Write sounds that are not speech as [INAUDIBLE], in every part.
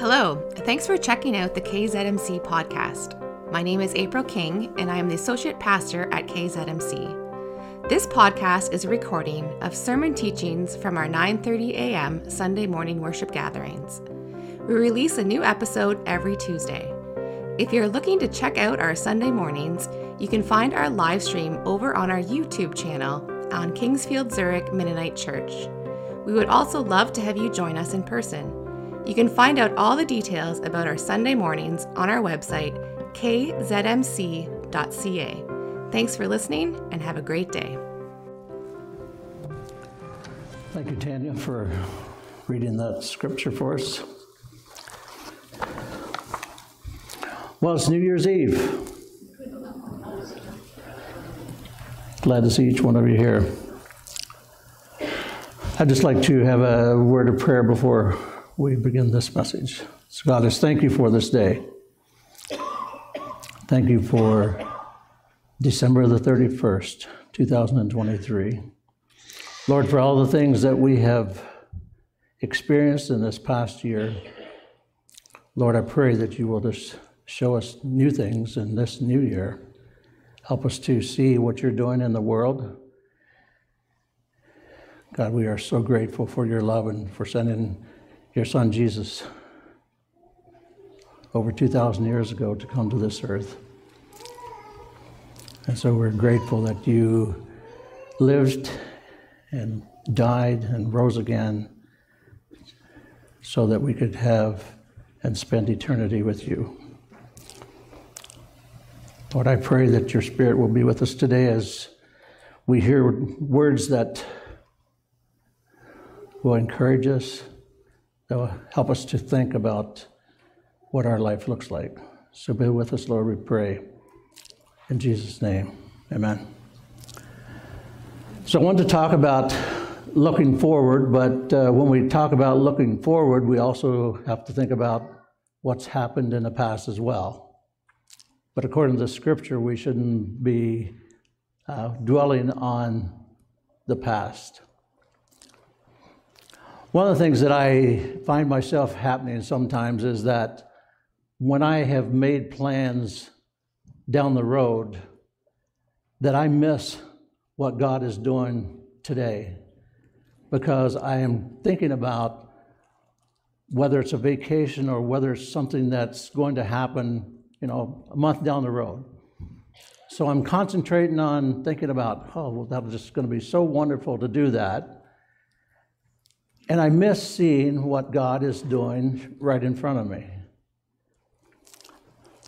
Hello, thanks for checking out the KZMC podcast. My name is April King, and I am the Associate Pastor at KZMC. This podcast is a recording of sermon teachings from our 9:30 a.m. Sunday morning worship gatherings. We release a new episode every Tuesday. If you're looking to check out our Sunday mornings, you can find our live stream over on our YouTube channel on Kingsfield Zurich Mennonite Church. We would also love to have you join us in person. You can find out all the details about our Sunday mornings on our website, kzmc.ca. Thanks for listening and have a great day. Thank you, Tanya, for reading that scripture for us. Well, it's New Year's Eve. Glad to see each one of you here. I'd just like to have a word of prayer before we begin this message. So, God, just thank you for this day. Thank you for December the 31st, 2023. Lord, for all the things that we have experienced in this past year, Lord, I pray that you will just show us new things in this new year. Help us to see what you're doing in the world. God, we are so grateful for your love and for sending your son Jesus over 2,000 years ago to come to this earth. And so we're grateful that you lived and died and rose again so that we could have and spend eternity with you. Lord, I pray that your Spirit will be with us today as we hear words that will encourage us, that will help us to think about what our life looks like. So be with us, Lord, we pray. In Jesus' name, amen. So I want to talk about looking forward, but uh, when we talk about looking forward, we also have to think about what's happened in the past as well. But according to the scripture, we shouldn't be uh, dwelling on the past. One of the things that I find myself happening sometimes is that when I have made plans down the road, that I miss what God is doing today because I am thinking about whether it's a vacation or whether it's something that's going to happen, you know, a month down the road. So I'm concentrating on thinking about, oh, well, that's just going to be so wonderful to do that. And I miss seeing what God is doing right in front of me.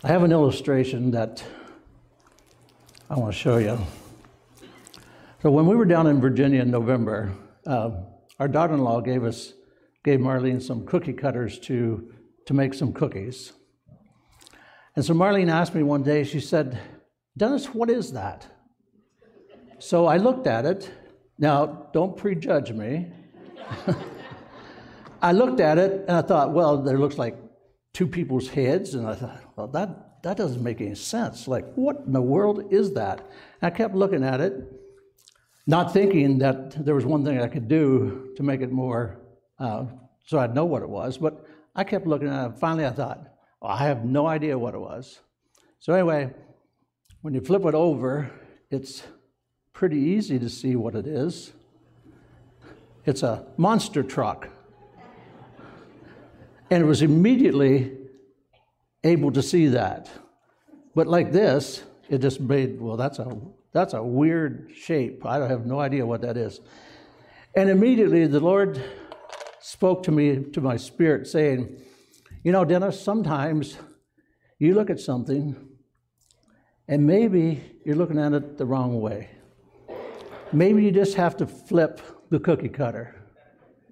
I have an illustration that I want to show you. So when we were down in Virginia in November, uh, our daughter-in-law gave us gave Marlene some cookie cutters to to make some cookies. And so Marlene asked me one day. She said, "Dennis, what is that?" So I looked at it. Now, don't prejudge me. [LAUGHS] I looked at it and I thought, well, there looks like two people's heads, and I thought, well, that that doesn't make any sense. Like, what in the world is that? And I kept looking at it, not thinking that there was one thing I could do to make it more uh, so I'd know what it was. But I kept looking at it. Finally, I thought, I have no idea what it was. So anyway, when you flip it over, it's pretty easy to see what it is. It's a monster truck and was immediately able to see that. But like this, it just made, well, that's a, that's a weird shape. I have no idea what that is. And immediately the Lord spoke to me, to my spirit, saying, You know, Dennis, sometimes you look at something and maybe you're looking at it the wrong way. Maybe you just have to flip the cookie cutter.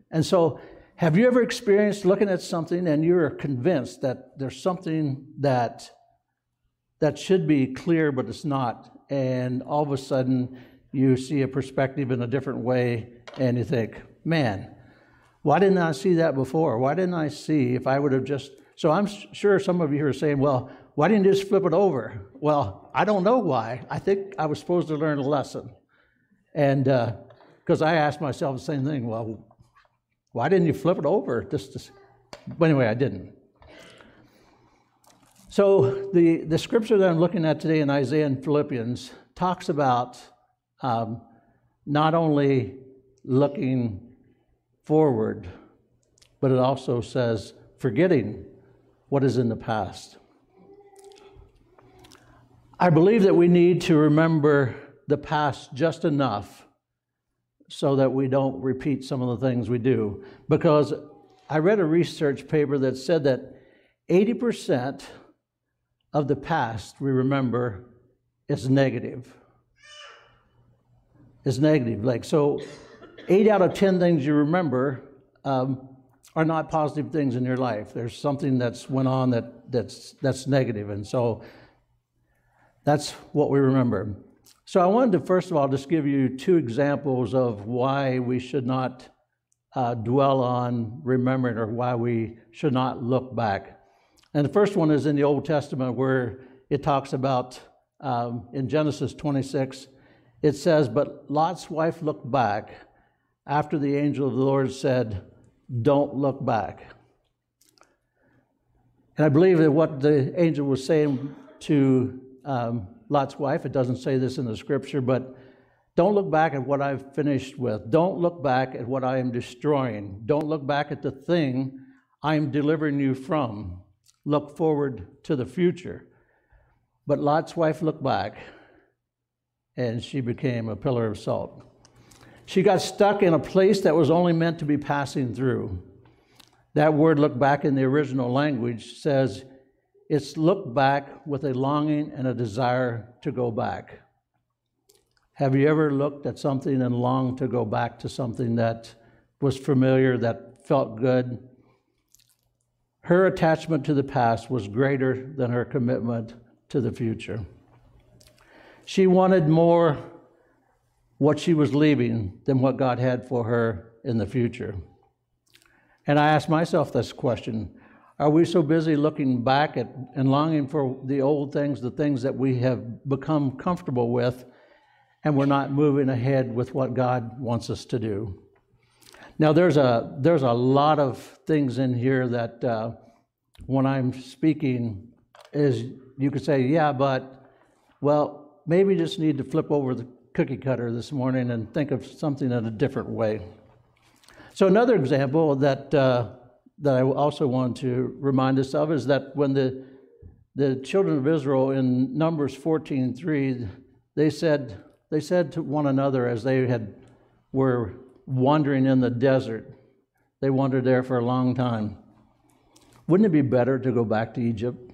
And so have you ever experienced looking at something and you're convinced that there's something that that should be clear but it's not and all of a sudden you see a perspective in a different way and you think, "Man, why didn't I see that before? Why didn't I see if I would have just So I'm sure some of you are saying, "Well, why didn't you just flip it over?" Well, I don't know why. I think I was supposed to learn a lesson. And because uh, I asked myself the same thing, well, why didn't you flip it over? Just, but anyway, I didn't. So, the, the scripture that I'm looking at today in Isaiah and Philippians talks about um, not only looking forward, but it also says forgetting what is in the past. I believe that we need to remember the past just enough so that we don't repeat some of the things we do. Because I read a research paper that said that 80% of the past we remember is negative. Is negative. Like, so eight out of 10 things you remember um, are not positive things in your life. There's something that's went on that, that's, that's negative. And so that's what we remember. So I wanted to first of all just give you two examples of why we should not uh, dwell on remembering or why we should not look back. And the first one is in the Old Testament where it talks about um, in Genesis 26, it says, But Lot's wife looked back after the angel of the Lord said, Don't look back. And I believe that what the angel was saying to um, Lot's wife, it doesn't say this in the scripture, but don't look back at what I've finished with. Don't look back at what I am destroying. Don't look back at the thing I am delivering you from. Look forward to the future. But Lot's wife looked back and she became a pillar of salt. She got stuck in a place that was only meant to be passing through. That word look back in the original language says it's look back with a longing and a desire to go back. Have you ever looked at something and longed to go back to something that was familiar, that felt good? Her attachment to the past was greater than her commitment to the future. She wanted more what she was leaving than what God had for her in the future. And I asked myself this question Are we so busy looking back at and longing for the old things, the things that we have become comfortable with, and we're not moving ahead with what God wants us to do. Now, there's a, there's a lot of things in here that uh, when I'm speaking, is you could say, yeah, but, well, maybe just need to flip over the cookie cutter this morning and think of something in a different way. So, another example that, uh, that I also want to remind us of is that when the, the children of Israel in Numbers 14:3, they said, they said to one another as they had were wandering in the desert, they wandered there for a long time. Wouldn't it be better to go back to Egypt?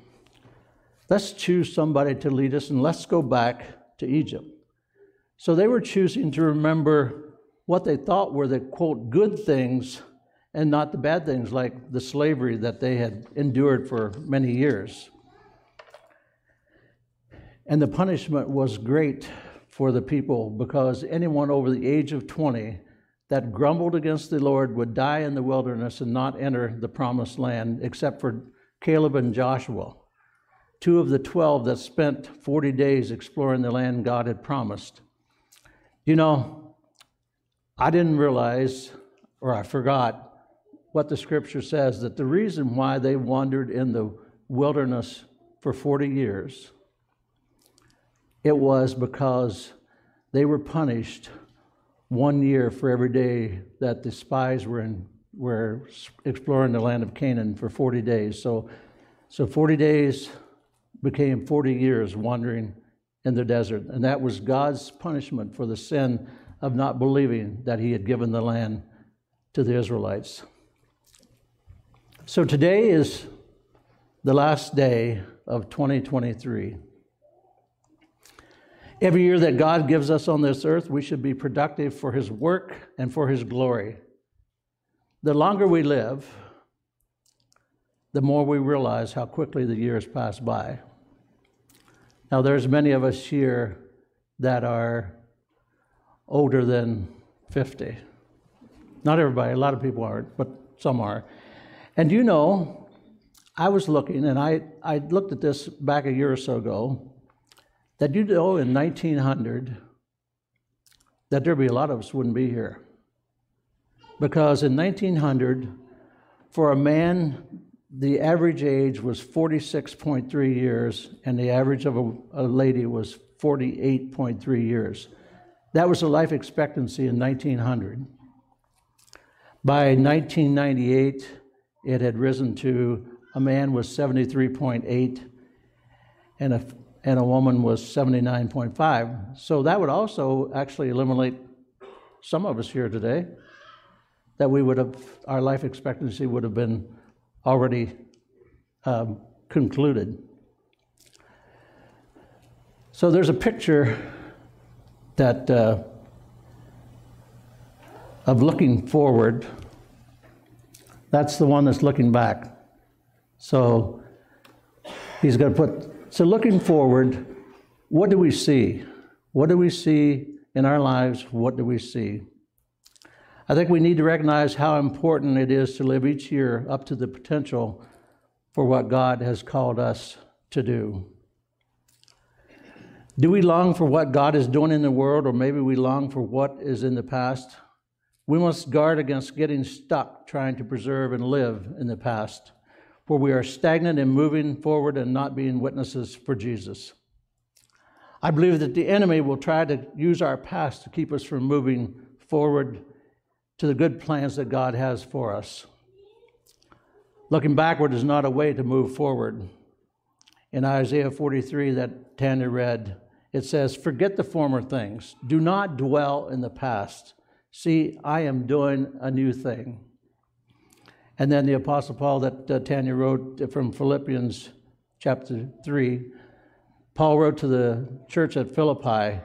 Let's choose somebody to lead us and let's go back to Egypt. So they were choosing to remember what they thought were the quote good things and not the bad things like the slavery that they had endured for many years. And the punishment was great for the people because anyone over the age of 20 that grumbled against the Lord would die in the wilderness and not enter the promised land, except for Caleb and Joshua, two of the 12 that spent 40 days exploring the land God had promised. You know, I didn't realize, or I forgot, what the scripture says that the reason why they wandered in the wilderness for 40 years it was because they were punished one year for every day that the spies were in were exploring the land of Canaan for 40 days. So, so 40 days became 40 years wandering in the desert, and that was God's punishment for the sin of not believing that He had given the land to the Israelites. So today is the last day of 2023. Every year that God gives us on this earth, we should be productive for His work and for His glory. The longer we live, the more we realize how quickly the years pass by. Now, there's many of us here that are older than 50. Not everybody, a lot of people aren't, but some are. And you know, I was looking, and I, I looked at this back a year or so ago, that you know in 1900 that there'd be a lot of us wouldn't be here. Because in 1900, for a man the average age was 46.3 years, and the average of a, a lady was 48.3 years. That was the life expectancy in 1900. By 1998, it had risen to a man was 73.8 and a, and a woman was 79.5. So that would also actually eliminate some of us here today, that we would have, our life expectancy would have been already um, concluded. So there's a picture that uh, of looking forward. That's the one that's looking back. So he's going to put, so looking forward, what do we see? What do we see in our lives? What do we see? I think we need to recognize how important it is to live each year up to the potential for what God has called us to do. Do we long for what God is doing in the world, or maybe we long for what is in the past? We must guard against getting stuck trying to preserve and live in the past, for we are stagnant in moving forward and not being witnesses for Jesus. I believe that the enemy will try to use our past to keep us from moving forward to the good plans that God has for us. Looking backward is not a way to move forward. In Isaiah 43, that Tanya read, it says, Forget the former things. Do not dwell in the past. See, I am doing a new thing. And then the Apostle Paul that uh, Tanya wrote from Philippians chapter 3, Paul wrote to the church at Philippi,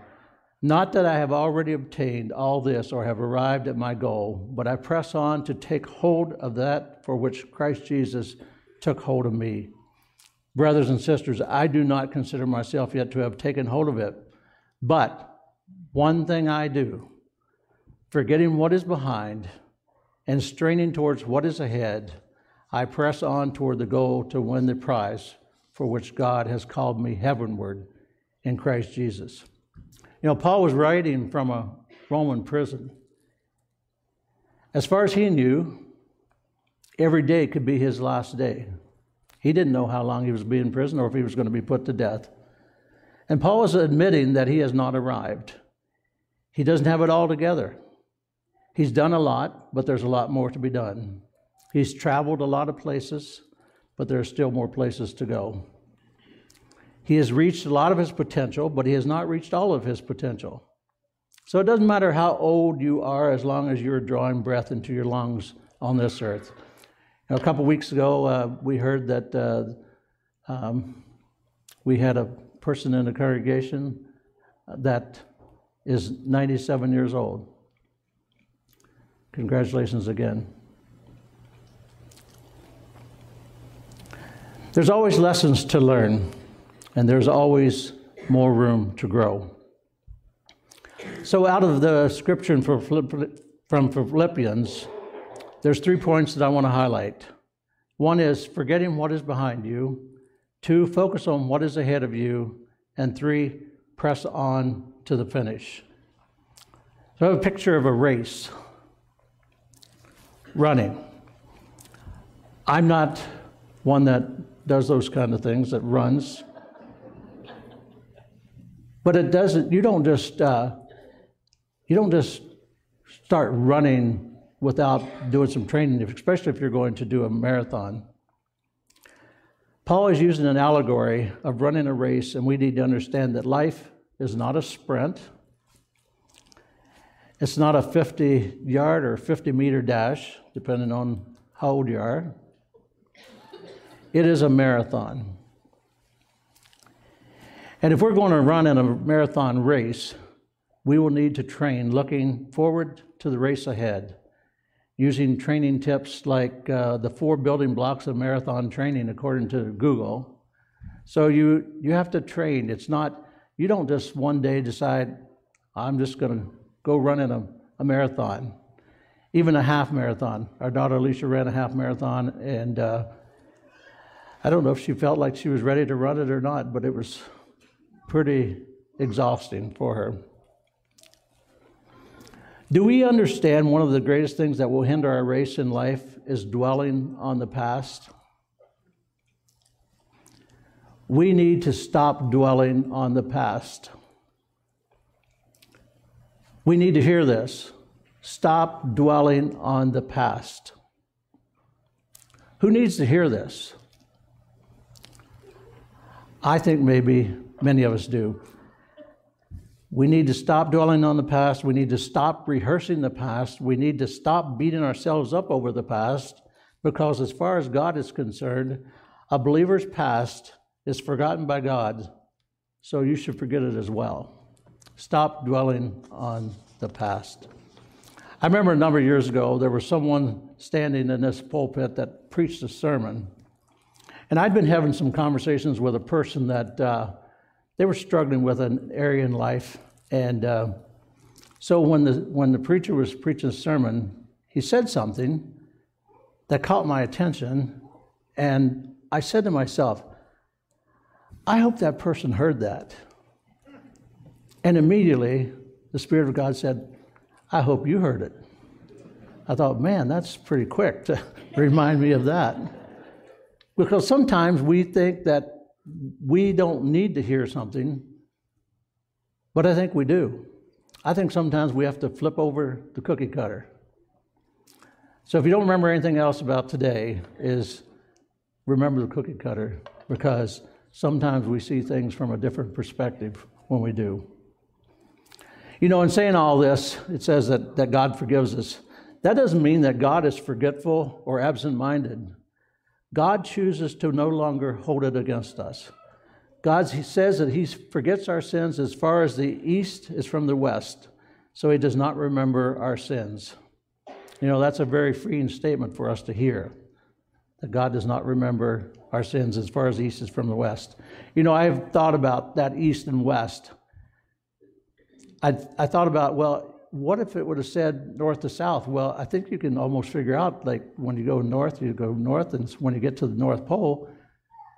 Not that I have already obtained all this or have arrived at my goal, but I press on to take hold of that for which Christ Jesus took hold of me. Brothers and sisters, I do not consider myself yet to have taken hold of it, but one thing I do Forgetting what is behind and straining towards what is ahead, I press on toward the goal to win the prize for which God has called me heavenward in Christ Jesus. You know, Paul was writing from a Roman prison. As far as he knew, every day could be his last day. He didn't know how long he was being in prison or if he was going to be put to death. And Paul is admitting that he has not arrived. He doesn't have it all together. He's done a lot, but there's a lot more to be done. He's traveled a lot of places, but there are still more places to go. He has reached a lot of his potential, but he has not reached all of his potential. So it doesn't matter how old you are as long as you're drawing breath into your lungs on this earth. A couple weeks ago, uh, we heard that uh, um, we had a person in the congregation that is 97 years old. Congratulations again. There's always lessons to learn, and there's always more room to grow. So, out of the scripture from Philippians, there's three points that I want to highlight. One is forgetting what is behind you, two, focus on what is ahead of you, and three, press on to the finish. So, I have a picture of a race running. I'm not one that does those kind of things, that runs. But it doesn't, you don't just, uh, you don't just start running without doing some training, especially if you're going to do a marathon. Paul is using an allegory of running a race, and we need to understand that life is not a sprint. It's not a 50 yard or 50 meter dash, depending on how old you are. It is a marathon. And if we're going to run in a marathon race, we will need to train looking forward to the race ahead, using training tips like uh, the four building blocks of marathon training, according to Google. So you, you have to train. It's not, you don't just one day decide, I'm just going to go running a, a marathon, even a half marathon. Our daughter Alicia ran a half marathon, and uh, I don't know if she felt like she was ready to run it or not, but it was pretty exhausting for her. Do we understand one of the greatest things that will hinder our race in life is dwelling on the past? we need to stop dwelling on the past. We need to hear this. Stop dwelling on the past. Who needs to hear this? I think maybe many of us do. We need to stop dwelling on the past. We need to stop rehearsing the past. We need to stop beating ourselves up over the past because, as far as God is concerned, a believer's past is forgotten by God, so you should forget it as well. Stop dwelling on the past. I remember a number of years ago, there was someone standing in this pulpit that preached a sermon. And I'd been having some conversations with a person that uh, they were struggling with an area in life. And uh, so when the, when the preacher was preaching a sermon, he said something that caught my attention. And I said to myself, I hope that person heard that. And immediately, the Spirit of God said, I hope you heard it. I thought, man, that's pretty quick to [LAUGHS] remind me of that. Because sometimes we think that we don't need to hear something, but I think we do. I think sometimes we have to flip over the cookie cutter. So if you don't remember anything else about today, is remember the cookie cutter because sometimes we see things from a different perspective when we do. You know, in saying all this, it says that, that God forgives us. That doesn't mean that God is forgetful or absent minded. God chooses to no longer hold it against us. God he says that He forgets our sins as far as the east is from the west, so He does not remember our sins. You know, that's a very freeing statement for us to hear that God does not remember our sins as far as the east is from the west. You know, I've thought about that east and west. I, I thought about, well, what if it would have said north to south? Well, I think you can almost figure out, like when you go north, you go north, and when you get to the North Pole,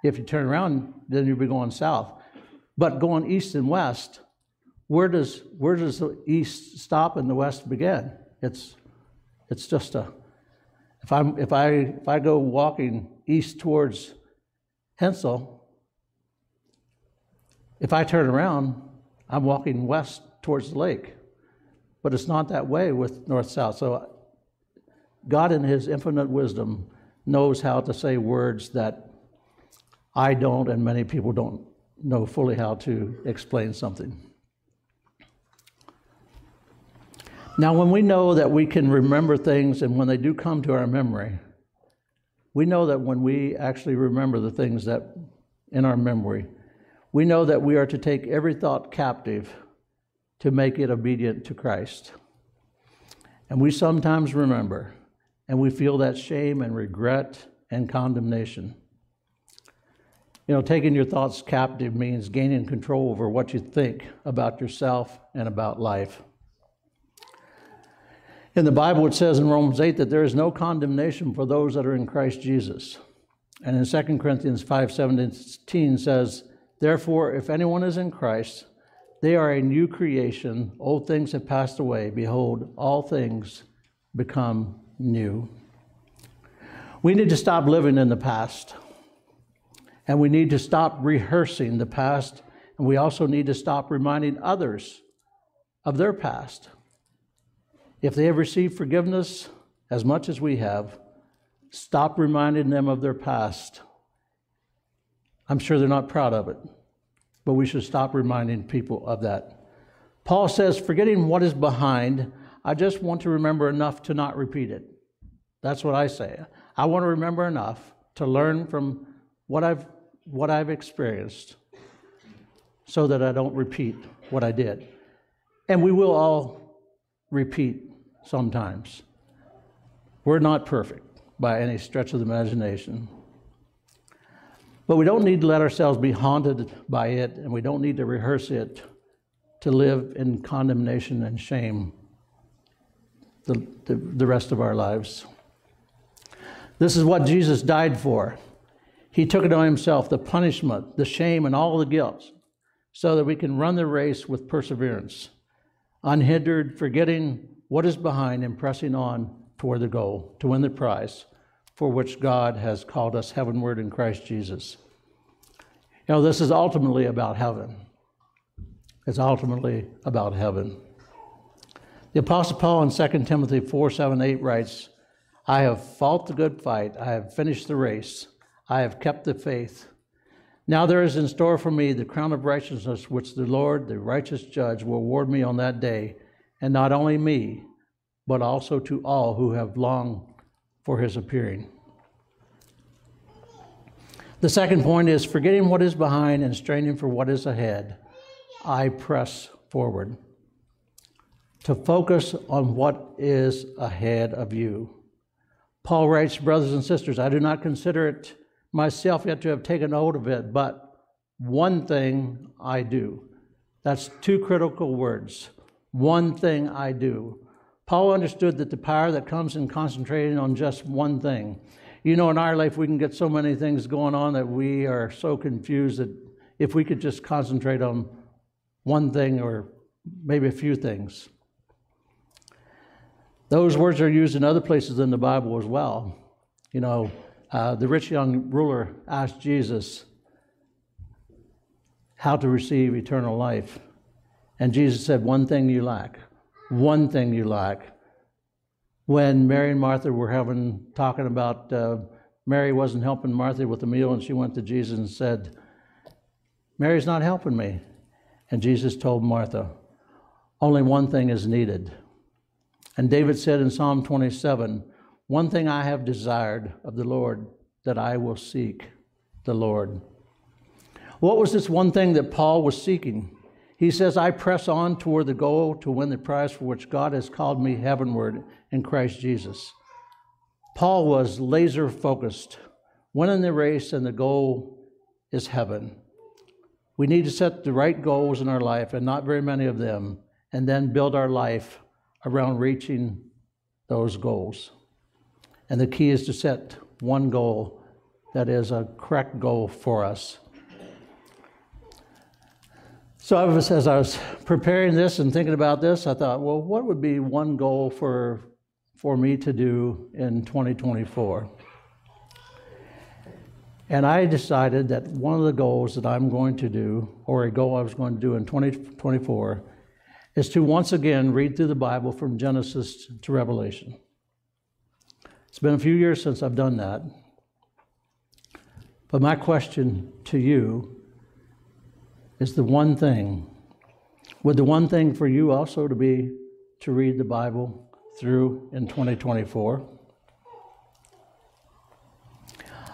if you turn around, then you'll be going south. But going east and west, where does where does the east stop and the west begin? It's it's just a if I'm if I if I go walking east towards Hensall, if I turn around, I'm walking west towards the lake. But it's not that way with north south. So God, in His infinite wisdom, knows how to say words that I don't, and many people don't know fully how to explain something. Now, when we know that we can remember things and when they do come to our memory, we know that when we actually remember the things that in our memory, we know that we are to take every thought captive to make it obedient to Christ. And we sometimes remember, and we feel that shame and regret and condemnation. You know, taking your thoughts captive means gaining control over what you think about yourself and about life. In the Bible, it says in Romans 8 that there is no condemnation for those that are in Christ Jesus. And in 2 Corinthians 5:17 says, "Therefore, if anyone is in Christ, they are a new creation. Old things have passed away. Behold, all things become new. We need to stop living in the past. And we need to stop rehearsing the past. And we also need to stop reminding others of their past. If they have received forgiveness as much as we have, stop reminding them of their past. I'm sure they're not proud of it but we should stop reminding people of that. Paul says, forgetting what is behind, I just want to remember enough to not repeat it. That's what I say. I want to remember enough to learn from what I've, what I've experienced so that I don't repeat what I did. And we will all repeat sometimes. We're not perfect by any stretch of the imagination. But we don't need to let ourselves be haunted by it, and we don't need to rehearse it to live in condemnation and shame the, the, the, rest of our lives. This is what Jesus died for. He took it on himself the punishment, the shame, and all the guilt, so that we can run the race with perseverance, unhindered, forgetting what is behind and pressing on toward the goal to win the prize for which God has called us heavenward in Christ Jesus. You know, this is ultimately about heaven. It's ultimately about heaven. The Apostle Paul in 2 Timothy 4 7 8 writes, I have fought the good fight, I have finished the race, I have kept the faith. Now there is in store for me the crown of righteousness, which the Lord, the righteous judge, will award me on that day, and not only me, but also to all who have longed for his appearing. The second point is forgetting what is behind and straining for what is ahead, I press forward. To focus on what is ahead of you. Paul writes, Brothers and sisters, I do not consider it myself yet to have taken hold of it, but one thing I do. That's two critical words. One thing I do. Paul understood that the power that comes in concentrating on just one thing. You know, in our life, we can get so many things going on that we are so confused that if we could just concentrate on one thing or maybe a few things. Those words are used in other places in the Bible as well. You know, uh, the rich young ruler asked Jesus how to receive eternal life. And Jesus said, One thing you lack. One thing you lack. When Mary and Martha were having, talking about uh, Mary wasn't helping Martha with the meal, and she went to Jesus and said, Mary's not helping me. And Jesus told Martha, Only one thing is needed. And David said in Psalm 27, one thing I have desired of the Lord, that I will seek the Lord. What was this one thing that Paul was seeking? He says, I press on toward the goal to win the prize for which God has called me heavenward in Christ Jesus. Paul was laser focused, winning the race, and the goal is heaven. We need to set the right goals in our life, and not very many of them, and then build our life around reaching those goals. And the key is to set one goal that is a correct goal for us. So, I was, as I was preparing this and thinking about this, I thought, well, what would be one goal for, for me to do in 2024? And I decided that one of the goals that I'm going to do, or a goal I was going to do in 2024, is to once again read through the Bible from Genesis to Revelation. It's been a few years since I've done that. But my question to you is the one thing. Would the one thing for you also to be to read the Bible through in 2024?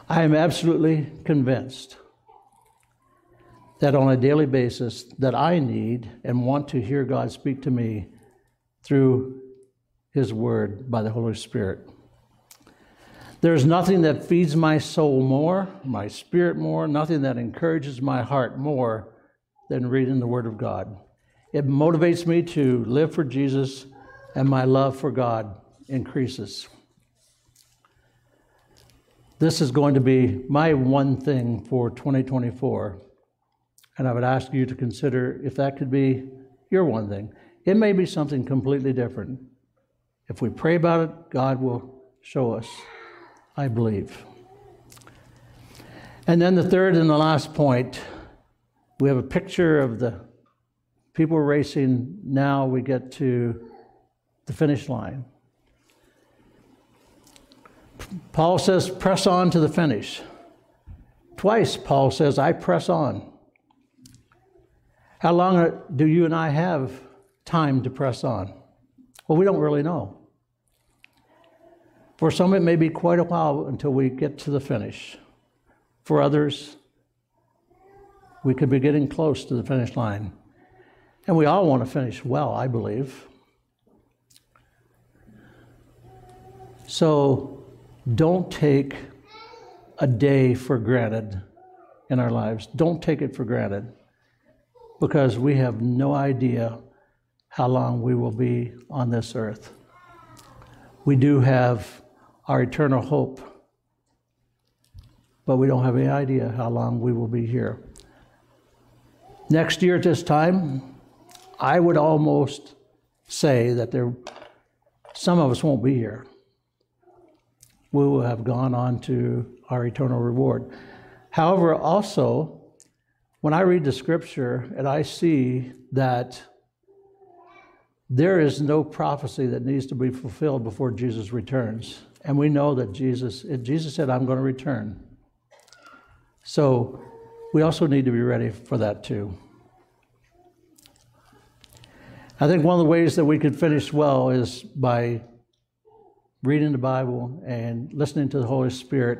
I am absolutely convinced that on a daily basis that I need and want to hear God speak to me through his word by the Holy Spirit. There's nothing that feeds my soul more, my spirit more, nothing that encourages my heart more than reading the Word of God. It motivates me to live for Jesus, and my love for God increases. This is going to be my one thing for 2024. And I would ask you to consider if that could be your one thing. It may be something completely different. If we pray about it, God will show us. I believe. And then the third and the last point we have a picture of the people racing. Now we get to the finish line. Paul says, press on to the finish. Twice, Paul says, I press on. How long do you and I have time to press on? Well, we don't really know. For some, it may be quite a while until we get to the finish. For others, we could be getting close to the finish line. And we all want to finish well, I believe. So don't take a day for granted in our lives. Don't take it for granted because we have no idea how long we will be on this earth. We do have our eternal hope. But we don't have any idea how long we will be here. Next year at this time, I would almost say that there, some of us won't be here. We will have gone on to our eternal reward. However, also, when I read the scripture and I see that there is no prophecy that needs to be fulfilled before Jesus returns. And we know that Jesus, Jesus said, I'm going to return. So we also need to be ready for that too. I think one of the ways that we could finish well is by reading the Bible and listening to the Holy Spirit.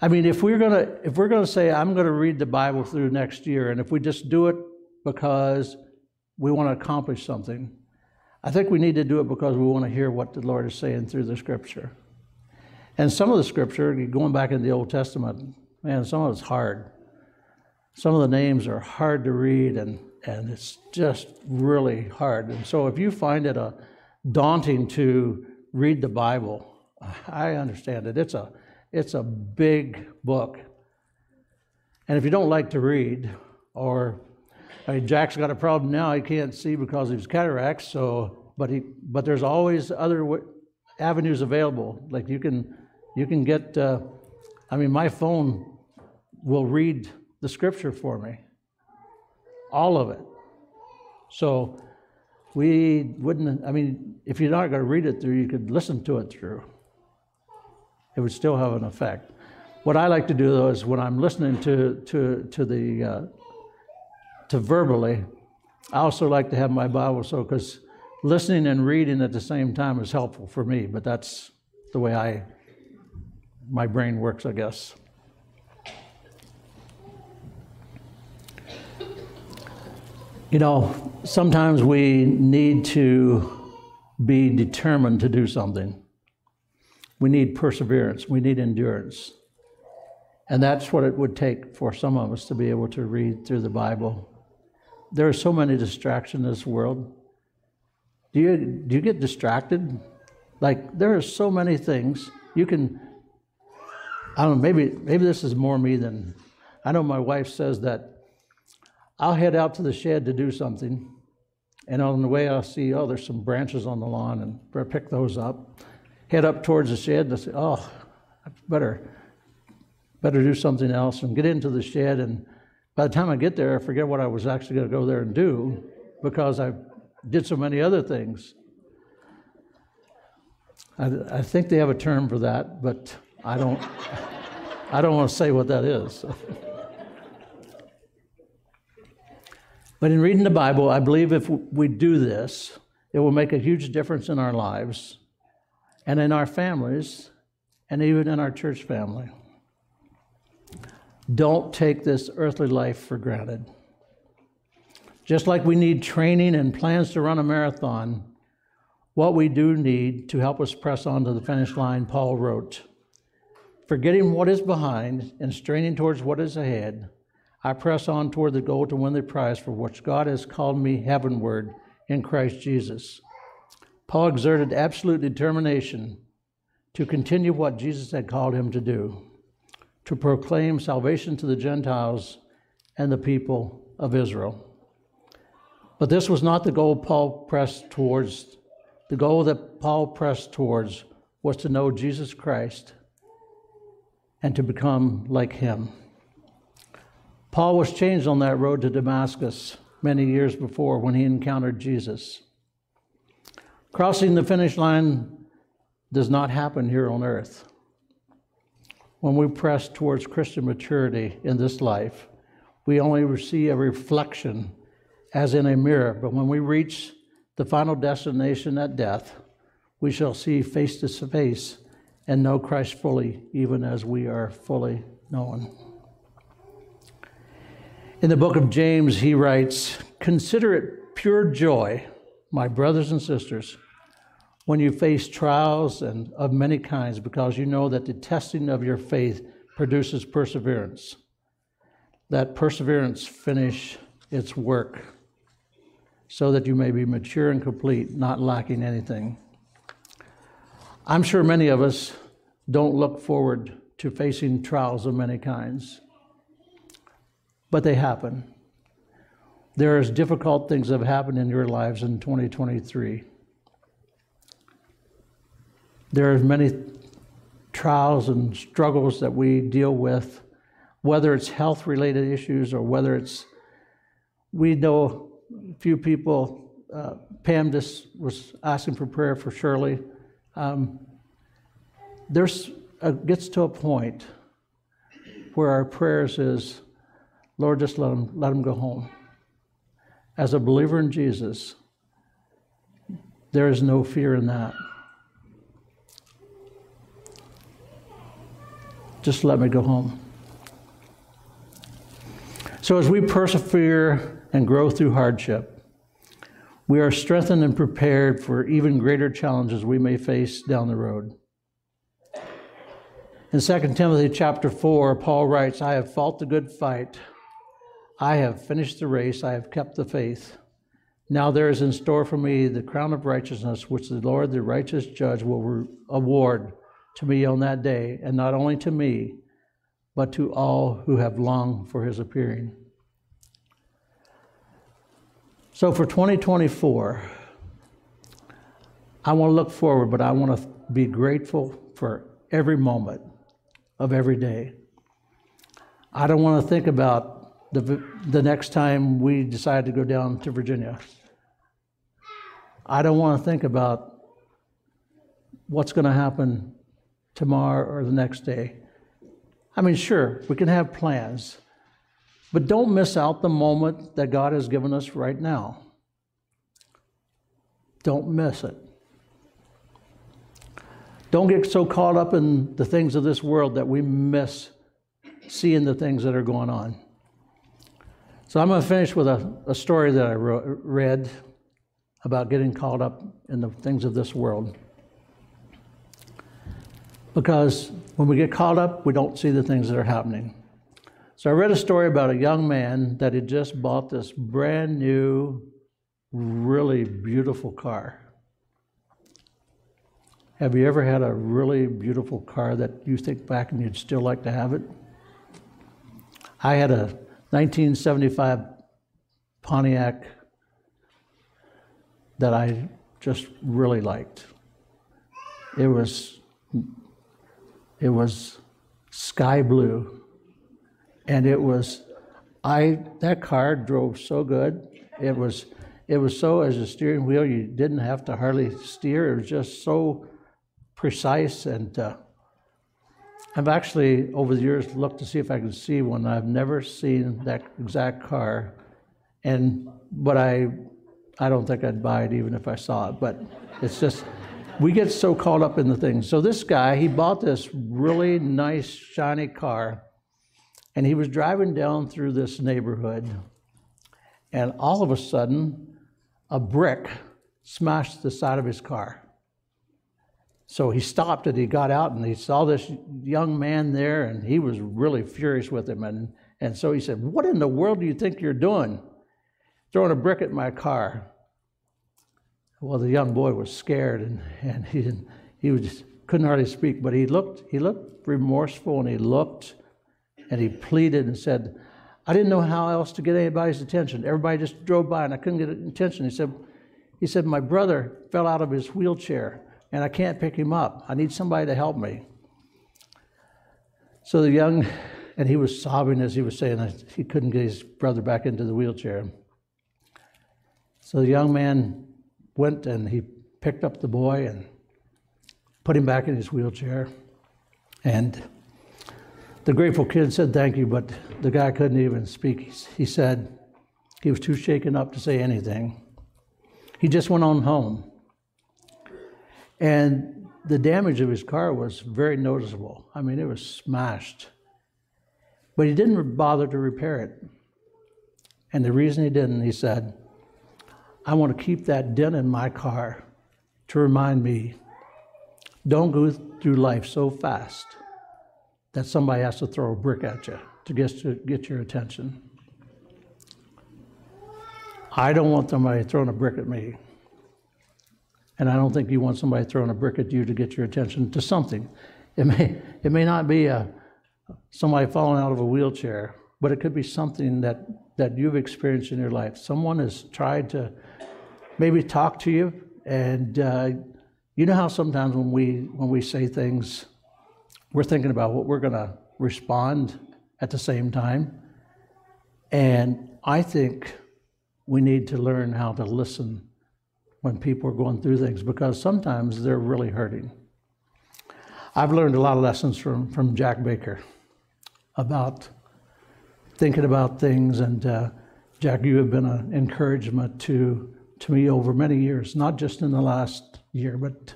I mean, if we're gonna if we're gonna say I'm gonna read the Bible through next year, and if we just do it because we want to accomplish something, I think we need to do it because we want to hear what the Lord is saying through the Scripture. And some of the Scripture, going back in the Old Testament, man, some of it's hard. Some of the names are hard to read, and and it's just really hard. And so, if you find it a daunting to read the Bible, I understand it. It's a it's a big book. And if you don't like to read, or I mean, Jack's got a problem now; he can't see because of his cataracts. So, but he, but there's always other w- avenues available. Like you can, you can get. Uh, I mean, my phone will read the scripture for me, all of it. So, we wouldn't. I mean, if you're not going to read it through, you could listen to it through it would still have an effect. What I like to do though is when I'm listening to to to the uh, to verbally, I also like to have my Bible so because listening and reading at the same time is helpful for me. But that's the way I my brain works, I guess. You know, sometimes we need to be determined to do something. We need perseverance, we need endurance. And that's what it would take for some of us to be able to read through the Bible. There are so many distractions in this world. Do you, do you get distracted? Like, there are so many things. You can, I don't know, maybe, maybe this is more me than, I know my wife says that I'll head out to the shed to do something, and on the way I'll see, oh, there's some branches on the lawn, and I pick those up head up towards the shed and I say, oh, I better, better do something else and get into the shed. And by the time I get there, I forget what I was actually going to go there and do because I did so many other things. I, I think they have a term for that, but I don't. [LAUGHS] I don't want to say what that is. [LAUGHS] but in reading the Bible, I believe if we do this, it will make a huge difference in our lives and in our families, and even in our church family. Don't take this earthly life for granted. Just like we need training and plans to run a marathon, what we do need to help us press on to the finish line, Paul wrote Forgetting what is behind and straining towards what is ahead, I press on toward the goal to win the prize for which God has called me heavenward in Christ Jesus. Paul exerted absolute determination to continue what Jesus had called him to do to proclaim salvation to the Gentiles and the people of Israel. But this was not the goal Paul pressed towards. The goal that Paul pressed towards was to know Jesus Christ and to become like him. Paul was changed on that road to Damascus many years before when he encountered Jesus. Crossing the finish line does not happen here on earth. When we press towards Christian maturity in this life, we only see a reflection as in a mirror, but when we reach the final destination at death, we shall see face to face and know Christ fully, even as we are fully known. In the book of James, he writes, Consider it pure joy, my brothers and sisters when you face trials and of many kinds, because you know that the testing of your faith produces perseverance. That perseverance finish its work, so that you may be mature and complete, not lacking anything. I'm sure many of us don't look forward to facing trials of many kinds, but they happen. There's difficult things that have happened in your lives in 2023. There are many trials and struggles that we deal with whether it's health related issues or whether it's, we know few people, uh, Pam just was asking for prayer for Shirley. Um, there's a, gets to a point where our prayers is, Lord, just let them, let them go home. As a believer in Jesus, there is no fear in that. Just let me go home. So, as we persevere and grow through hardship, we are strengthened and prepared for even greater challenges we may face down the road. In 2 Timothy chapter 4, Paul writes, I have fought the good fight. I have finished the race. I have kept the faith. Now there is in store for me the crown of righteousness, which the Lord, the righteous judge, will award to me on that day, and not only to me, but to all who have longed for his appearing. So for 2024, I want to look forward, but I want to be grateful for every moment of every day. I don't want to think about the, the next time we decide to go down to Virginia. I don't want to think about what's going to happen tomorrow or the next day. I mean, sure, we can have plans, but don't miss out the moment that God has given us right now. Don't miss it. Don't get so caught up in the things of this world that we miss seeing the things that are going on. So I'm going to finish with a, a story that I wrote, read about getting caught up in the things of this world. Because when we get caught up, we don't see the things that are happening. So I read a story about a young man that had just bought this brand new, really beautiful car. Have you ever had a really beautiful car that you think back and you'd still like to have it? I had a 1975 Pontiac that I just really liked. It was it was sky blue and it was I that car drove so good. It was it was so as a steering wheel you didn't have to hardly steer. It was just so precise and uh, I've actually over the years looked to see if I can see one. I've never seen that exact car, and but I I don't think I'd buy it even if I saw it. But it's just we get so caught up in the things. So this guy he bought this really nice shiny car and he was driving down through this neighborhood, and all of a sudden, a brick smashed the side of his car. So he stopped and he got out and he saw this young man there, and he was really furious with him. And, and so he said, What in the world do you think you're doing? Throwing a brick at my car. Well, the young boy was scared and, and he, he was just, couldn't hardly speak, but he looked, he looked remorseful and he looked and he pleaded and said, I didn't know how else to get anybody's attention. Everybody just drove by and I couldn't get attention. He said, he said, My brother fell out of his wheelchair and I can't pick him up. I need somebody to help me. So the young, and he was sobbing as he was saying that he couldn't get his brother back into the wheelchair. So the young man went and he picked up the boy and put him back in his wheelchair. And the grateful kid said thank you, but the guy couldn't even speak. He said he was too shaken up to say anything. He just went on home. And the damage of his car was very noticeable. I mean, it was smashed. But he didn't bother to repair it. And the reason he didn't, he said, I want to keep that dent in my car to remind me don't go through life so fast that somebody has to throw a brick at you to get, to get your attention. I don't want somebody throwing a brick at me. And I don't think you want somebody throwing a brick at you to get your attention to something. It may, it may not be a, somebody falling out of a wheelchair, but it could be something that, that you've experienced in your life. Someone has tried to maybe talk to you, and uh, you know how sometimes when we, when we say things we're thinking about what we're going to respond at the same time. And I think we need to learn how to listen when people are going through things because sometimes they're really hurting. I've learned a lot of lessons from, from Jack Baker about thinking about things. And uh, Jack, you have been an encouragement to, to me over many years, not just in the last year, but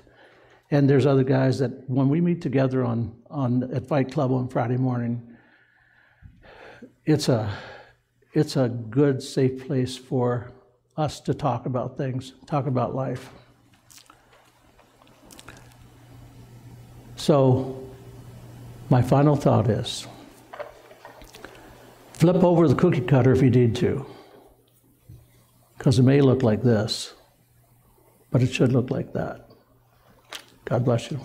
and there's other guys that when we meet together on, on at Fight Club on Friday morning, it's a it's a good, safe place for us to talk about things, talk about life. So, my final thought is flip over the cookie cutter if you need to, because it may look like this, but it should look like that. God bless you.